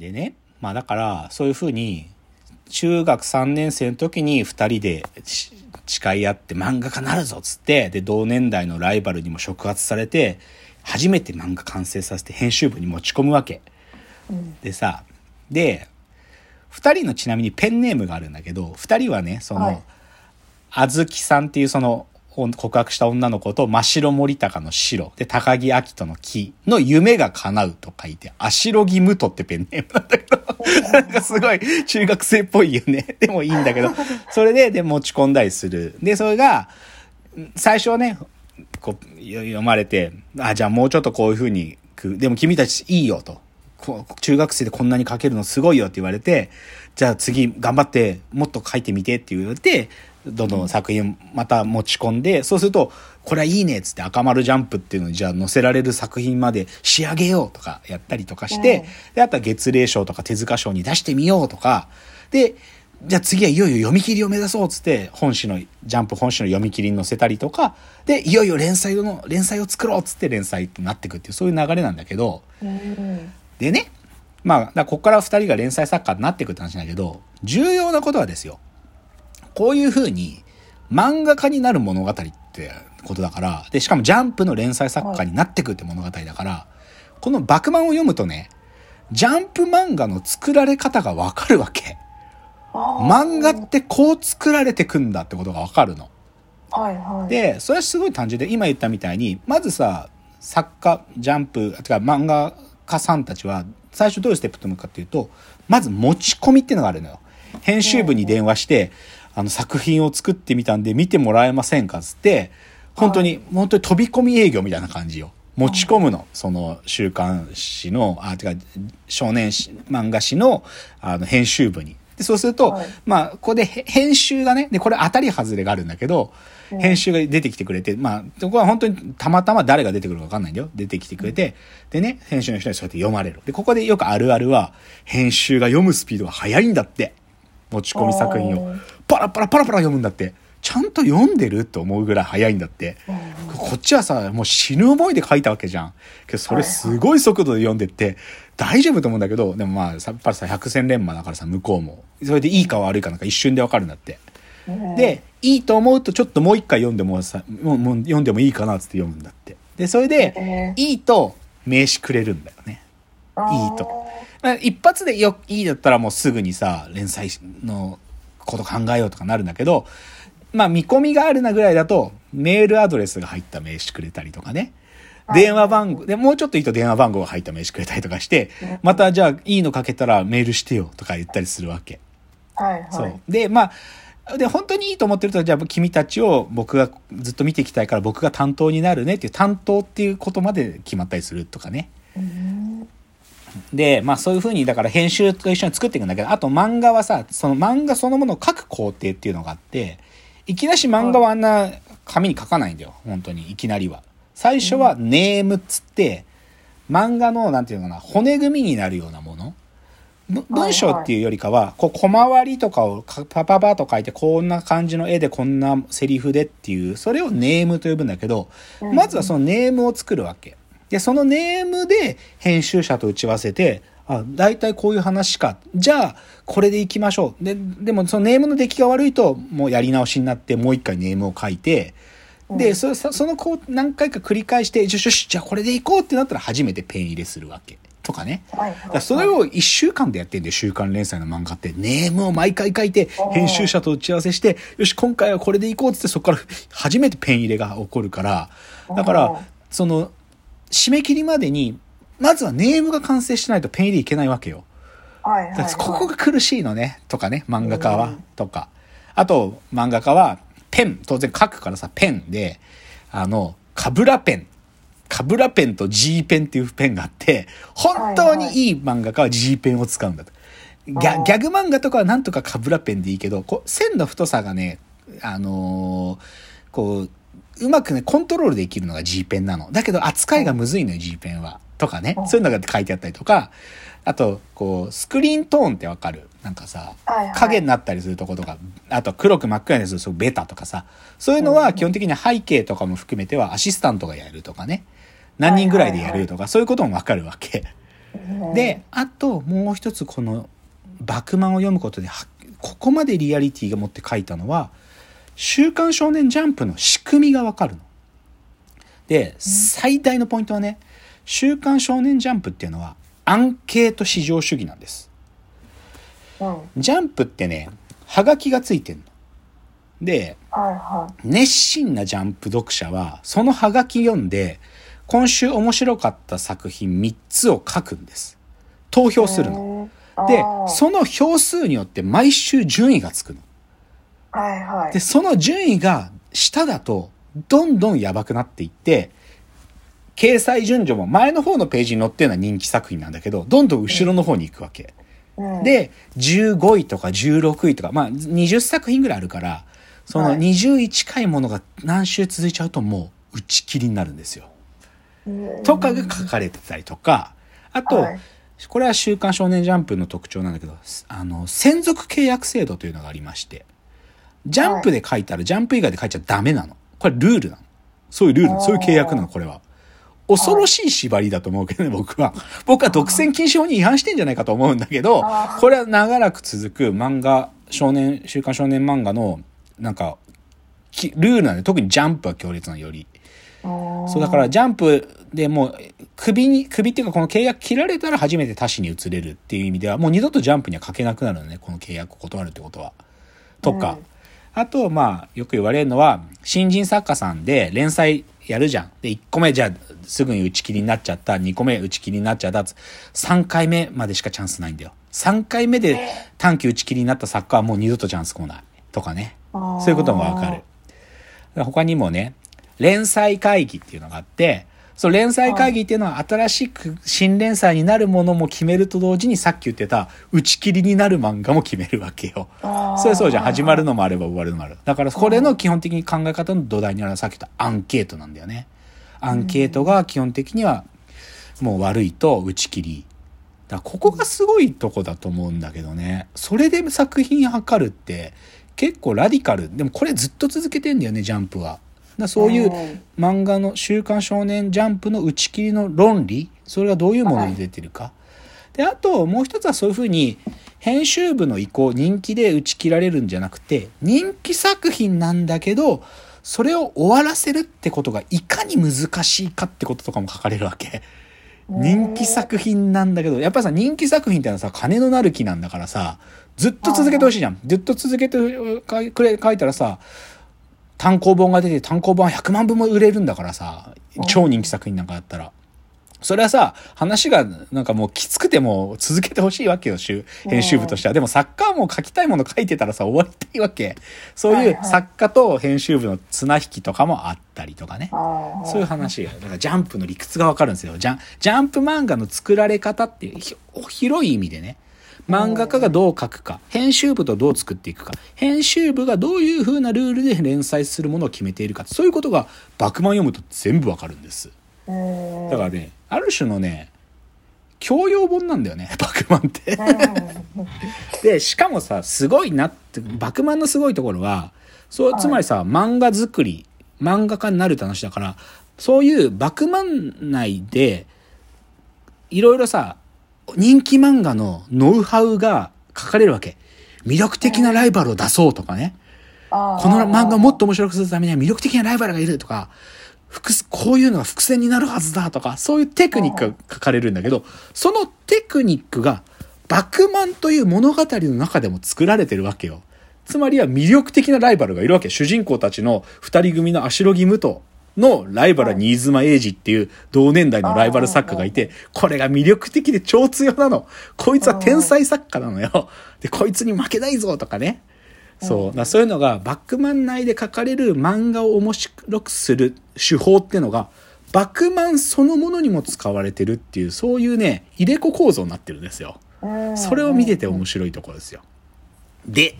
でね、まあだから、そういうふうに、中学3年生の時に2人でし誓い合って漫画家なるぞっつって、で、同年代のライバルにも触発されて、初めて漫画完成させて編集部に持ち込むわけ。うんでさ、で、2人のちなみにペンネームがあるんだけど、2人はね、その、はいあずきさんっていうそのお告白した女の子と真白森高の白で高木明人の木の夢が叶うと書いて、あしろぎむとってペンネームなんだけど、なんかすごい中学生っぽいよね。でもいいんだけど、それでで持ち込んだりする。で、それが、最初はね、こう読まれて、あ、じゃあもうちょっとこういう風にく、でも君たちいいよと。中学生でこんなに書けるのすごいよって言われて、じゃあ次頑張ってもっと書いてみてって言われて、どんどん作品をまた持ち込んで、そうすると、これはいいねっつって赤丸ジャンプっていうのにじゃあ載せられる作品まで仕上げようとかやったりとかして、で、あとは月齢賞とか手塚賞に出してみようとか、で、じゃあ次はいよいよ読み切りを目指そうっつって、本誌の、ジャンプ本誌の読み切りに載せたりとか、で、いよいよ連載の、連載を作ろうっつって連載になっていくっていう、そういう流れなんだけど、うんでね、まあ、ここから二人が連載作家になっていくって話だけど、重要なことはですよ。こういう風に漫画家になる物語ってことだから、で、しかもジャンプの連載作家になっていくって物語だから、このバクマンを読むとね、ジャンプ漫画の作られ方がわかるわけ。漫画ってこう作られてくんだってことがわかるの。はいはいで、それはすごい単純で、今言ったみたいに、まずさ、作家、ジャンプ、てか漫画家さんたちは、最初どういうステップと向かっていうと、まず持ち込みっていうのがあるのよ。編集部に電話して、あの作品を作ってみたんで見てもらえませんかっつって、本当に、本当に飛び込み営業みたいな感じよ。持ち込むの。その週刊誌の、あ、てか、少年誌漫画誌の、あの、編集部に。でそうすると、はいまあ、ここでへ編集がね、で、これ当たり外れがあるんだけど、編集が出てきてくれて、まあ、ここは本当にたまたま誰が出てくるか分かんないんだよ。出てきてくれて、でね、編集の人にそうやって読まれる。で、ここでよくあるあるは、編集が読むスピードが速いんだって。持ち込み作品を。パラパラパラパラ読むんだって。ちゃんと読んでると思うぐらい速いんだって。こっちはさ、もう死ぬ思いで書いたわけじゃん。けど、それすごい速度で読んでって、大丈夫と思うんだけど、でもまあ、さやっぱりさ、百戦錬磨だからさ、向こうも。それでいいか悪いかなんか一瞬でわかるんだって。うんで、いいと思うとちょっともう一回読んでもさ、もう読んでもいいかなっつって読むんだって。で、それで、えいいと名刺くれるんだよね。ーいいとまあ一発でよ、いいだったらもうすぐにさ、連載のこと考えようとかなるんだけど、まあ見込みがあるなぐらいだと、メールアドレスが入った名刺くれたりとかね。電話番号、で、もうちょっといいと電話番号が入った名刺くれたりとかして、またじゃあいいのかけたらメールしてよとか言ったりするわけ。はいはいそう。で、まあ、で、本当にいいと思ってると、じゃあ君たちを僕がずっと見ていきたいから僕が担当になるねっていう担当っていうことまで決まったりするとかね。で、まあそういうふうに、だから編集と一緒に作っていくんだけど、あと漫画はさ、その漫画そのものを書く工程っていうのがあって、いきなし漫画はあんな紙に書かないんだよ。本当に、いきなりは。最初はネームっつって、漫画の、なんていうのかな、骨組みになるようなもの。ぶ文章っていうよりかは、こう、小回りとかをかパパパと書いて、こんな感じの絵で、こんなセリフでっていう、それをネームと呼ぶんだけど、まずはそのネームを作るわけ。で、そのネームで編集者と打ち合わせて、あ、大体こういう話か。じゃあ、これでいきましょう。で、でもそのネームの出来が悪いと、もうやり直しになって、もう一回ネームを書いて、で、そそそのこう何回か繰り返して、よしよし、じゃあこれでいこうってなったら初めてペン入れするわけ。とかね。はいだからそれを1週間でやってんだよ、週刊連載の漫画って。ネームを毎回書いて、編集者と打ち合わせして、よし、今回はこれでいこうっつって、そこから初めてペン入れが起こるから、だから、その、締め切りまでに、まずはネームが完成しないとペン入れいけないわけよ。ここが苦しいのね、とかね、漫画家は、とか。あと、漫画家は、ペン、当然書くからさ、ペンで、あの、カブラペン。カブラペンと G ペンっていうペンがあって、本当にいい漫画家は G ペンを使うんだと。ギャギャグ漫画とかはなんとかカブラペンでいいけど、こう線の太さがね、あのーこう、うまくね、コントロールできるのが G ペンなの。だけど扱いがむずいのよ、G ペンは。とかね。そういうのが書いてあったりとか、あと、こう、スクリーントーンってわかる？なんかさ影になったりするとことか、あと黒く真っ暗にするそうベタとかさ、そういうのは基本的に背景とかも含めてはアシスタントがやるとかね。何人ぐらいでやるとか、そういうこともわかるわけ。うんで、あともう一つこの「バクマン」を読むことではここまでリアリティが持って書いたのは「週刊少年ジャンプ」の仕組みがわかるの。で最大のポイントはね「週刊少年ジャンプ」っていうのはアンケート至上主義なんです。うん。ジャンプってねはがきがついてんの。で熱心なジャンプ読者はそのハガキ読んで今週面白かった作品3つを書くんです。投票い。するの。のでその票数によって毎週順位がつくの。はいはい。でその順位が下だとどんどんやばくなっていって掲載順序も前の方のページに載ってるのは人気作品なんだけどどんどん後ろの方に行くわけ、うん、で、15位とか16位とか、まあ20作品ぐらいあるから、そのはい。20位近いものが何週続いちゃうともう打ち切りになるんですよ。うんとかが書かれてたりとか、あと、はいこれは週刊少年ジャンプの特徴なんだけど、あの、専属契約制度というのがありまして、ジャンプで書いたらジャンプ以外で書いちゃダメなの。これルールなの。そういうルール、そういう契約なの、これは。恐ろしい縛りだと思うけどね、僕は。僕は独占禁止法に違反してんじゃないかと思うんだけどこれは長らく続く漫画、少年、週刊少年漫画の、なんか、きルールなんで、特にジャンプは強烈なより。そうだからジャンプでもう首に首っていうかこの契約切られたら初めて他誌に移れるっていう意味ではもう二度とジャンプには書けなくなるのねこの契約を断るってことは。とか、うんあとまあよく言われるのは新人作家さんで連載やるじゃん。で1個目じゃあすぐに打ち切りになっちゃった2個目打ち切りになっちゃった3回目までしかチャンスないんだよ。3回目で短期打ち切りになった作家はもう二度とチャンス来ないとかね。そういうこともわかる。他にもね、連載会議っていうのがあって、その連載会議っていうのは新しく新連載になるものも決めると同時にさっき言ってた打ち切りになる漫画も決めるわけよ。それそうじゃん。始まるのもあれば終わるのもある。だからこれの基本的に考え方の土台にあるのはさっき言ったアンケートなんだよね。アンケートが基本的にはもう悪いと打ち切り。だここがすごいとこだと思うんだけどね。それで作品測るって結構ラディカル。でもこれずっと続けてんだよね、ジャンプは。だそういううん漫画の「週刊少年ジャンプ」の打ち切りの論理それがどういうものに出てるか。であともう一つはそういうふうに編集部の意向人気で打ち切られるんじゃなくて人気作品なんだけどそれを終わらせるってことがいかに難しいかってこととかも書かれるわけ。人気作品なんだけど、やっぱりさ、人気作品ってのはさ、金のなる木なんだからさ、ずっと続けてほしいじゃん。ずっと続けてくれ、書いたらさ、単行本が出て単行本は100万部も売れるんだからさ、超人気作品なんかだったら。それはさ、話がなんかもうきつくても続けてほしいわけよ、週編集部としては。でも作家はもう書きたいもの書いてたらさ、終わりたいわけ。そういう作家と編集部の綱引きとかもあったりとかね。そういう話が、だからジャンプの理屈がわかるんですよ。ジャンジャンプ漫画の作られ方っていうひ広い意味でね。漫画家がどう書くか、編集部とどう作っていくか、編集部がどういう風なルールで連載するものを決めているか、そういうことがバクマン読むと全部わかるんです。うんだからね、ある種のね、教養本なんだよね、バクマンって。で、しかもさ、すごいなって、バクマンのすごいところは、そう、つまりさ、漫画作り、漫画家になるって話だから、そういうバクマン内で、いろいろさ、人気漫画のノウハウが書かれるわけ。魅力的なライバルを出そうとかね。この漫画をもっと面白くするためには魅力的なライバルがいるとか、伏こういうのが伏線になるはずだとか、そういうテクニックが書かれるんだけど、そのテクニックが、バクマンという物語の中でも作られてるわけよ。つまりは魅力的なライバルがいるわけ。主人公たちの二人組のアシロギムトのライバルは新妻英二っていう同年代のライバル作家がいて、これが魅力的で超強なの。こいつは天才作家なのよ。で、こいつに負けないぞとかね。そう。だそういうのが、バックマン内で書かれる漫画を面白くする手法っていうのが、バックマンそのものにも使われてるっていう、そういうね、入れ子構造になってるんですよ。うんそれを見てて面白いところですよ。で、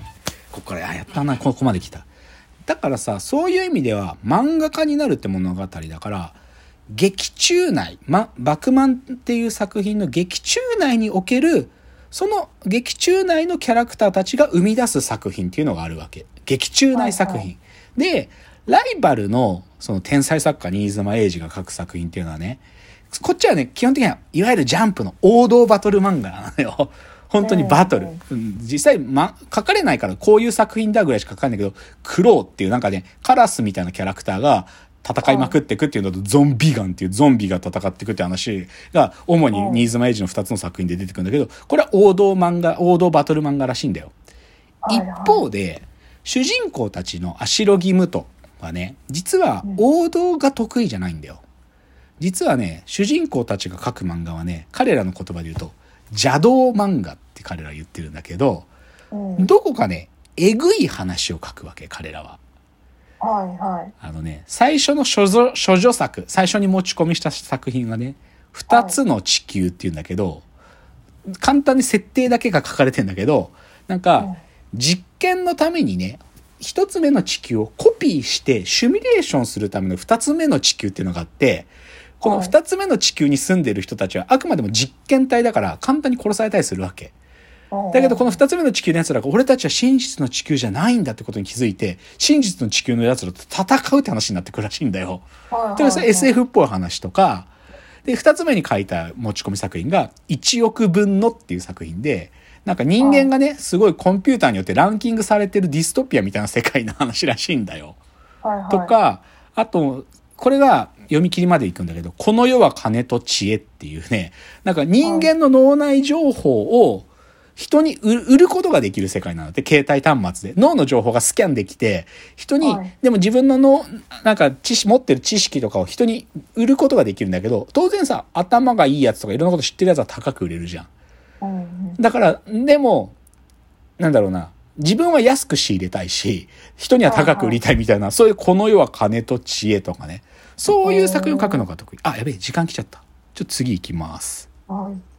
ここから、あ、やったな、ここまで来た。だからさ、そういう意味では、漫画家になるって物語だから、劇中内、ま、バクマンっていう作品の劇中内における、その劇中内のキャラクターたちが生み出す作品っていうのがあるわけ。劇中内作品。はいで、ライバルの、その天才作家新妻英二が書く作品っていうのはね、こっちはね、基本的には、いわゆるジャンプの王道バトル漫画なのよ。本当にバトル。うん、実際、ま、書かれないからこういう作品だぐらいしか書かれないけど、クローっていうなんかね、カラスみたいなキャラクターが戦いまくっていくっていうのと、ゾンビガンっていうゾンビが戦っていくって話が、主に新妻エイジの2つの作品で出てくるんだけど、これは王道漫画、王道バトル漫画らしいんだよ。一方で、主人公たちのアシロギムトはね、実は王道が得意じゃないんだよ。実はね、主人公たちが書く漫画はね、彼らの言葉で言うと、邪道漫画って彼らは言ってるんだけど、うんどこかね、えぐい話を書くわけ、彼らは。はいはい。あのね、最初の処女作、最初に持ち込みした作品がね、二つの地球っていうんだけど、簡単に設定だけが書かれてんだけど、なんか、実験のためにね、一つ目の地球をコピーしてシミュレーションするための二つ目の地球っていうのがあって、この二つ目の地球に住んでる人たちはあくまでも実験体だから簡単に殺されたりするわけ。だけどこの二つ目の地球の奴らが俺たちは真実の地球じゃないんだってことに気づいて、真実の地球の奴らと戦うって話になってくるらしいんだよ。のだからそれ SF っぽい話とか、で、二つ目に書いた持ち込み作品が、1億分のっていう作品で、なんか人間がね、すごいコンピューターによってランキングされてるディストピアみたいな世界の話らしいんだよ。と、か、あと、これが読み切りまで行くんだけど、この世は金と知恵っていうね、なんか人間の脳内情報を人に売ることができる世界なので、携帯端末で。脳の情報がスキャンできて、人に、はいでも自分の脳、なんか知識、持ってる知識とかを人に売ることができるんだけど、当然さ、頭がいいやつとかいろんなこと知ってるやつは高く売れるじゃんだから、でも、なんだろうな。自分は安く仕入れたいし、人には高く売りたいみたいな、そういうこの世は金と知恵とかね。そういう作品を書くのが得意。あ、やべえ、時間来ちゃった。ちょっと次行きます。はい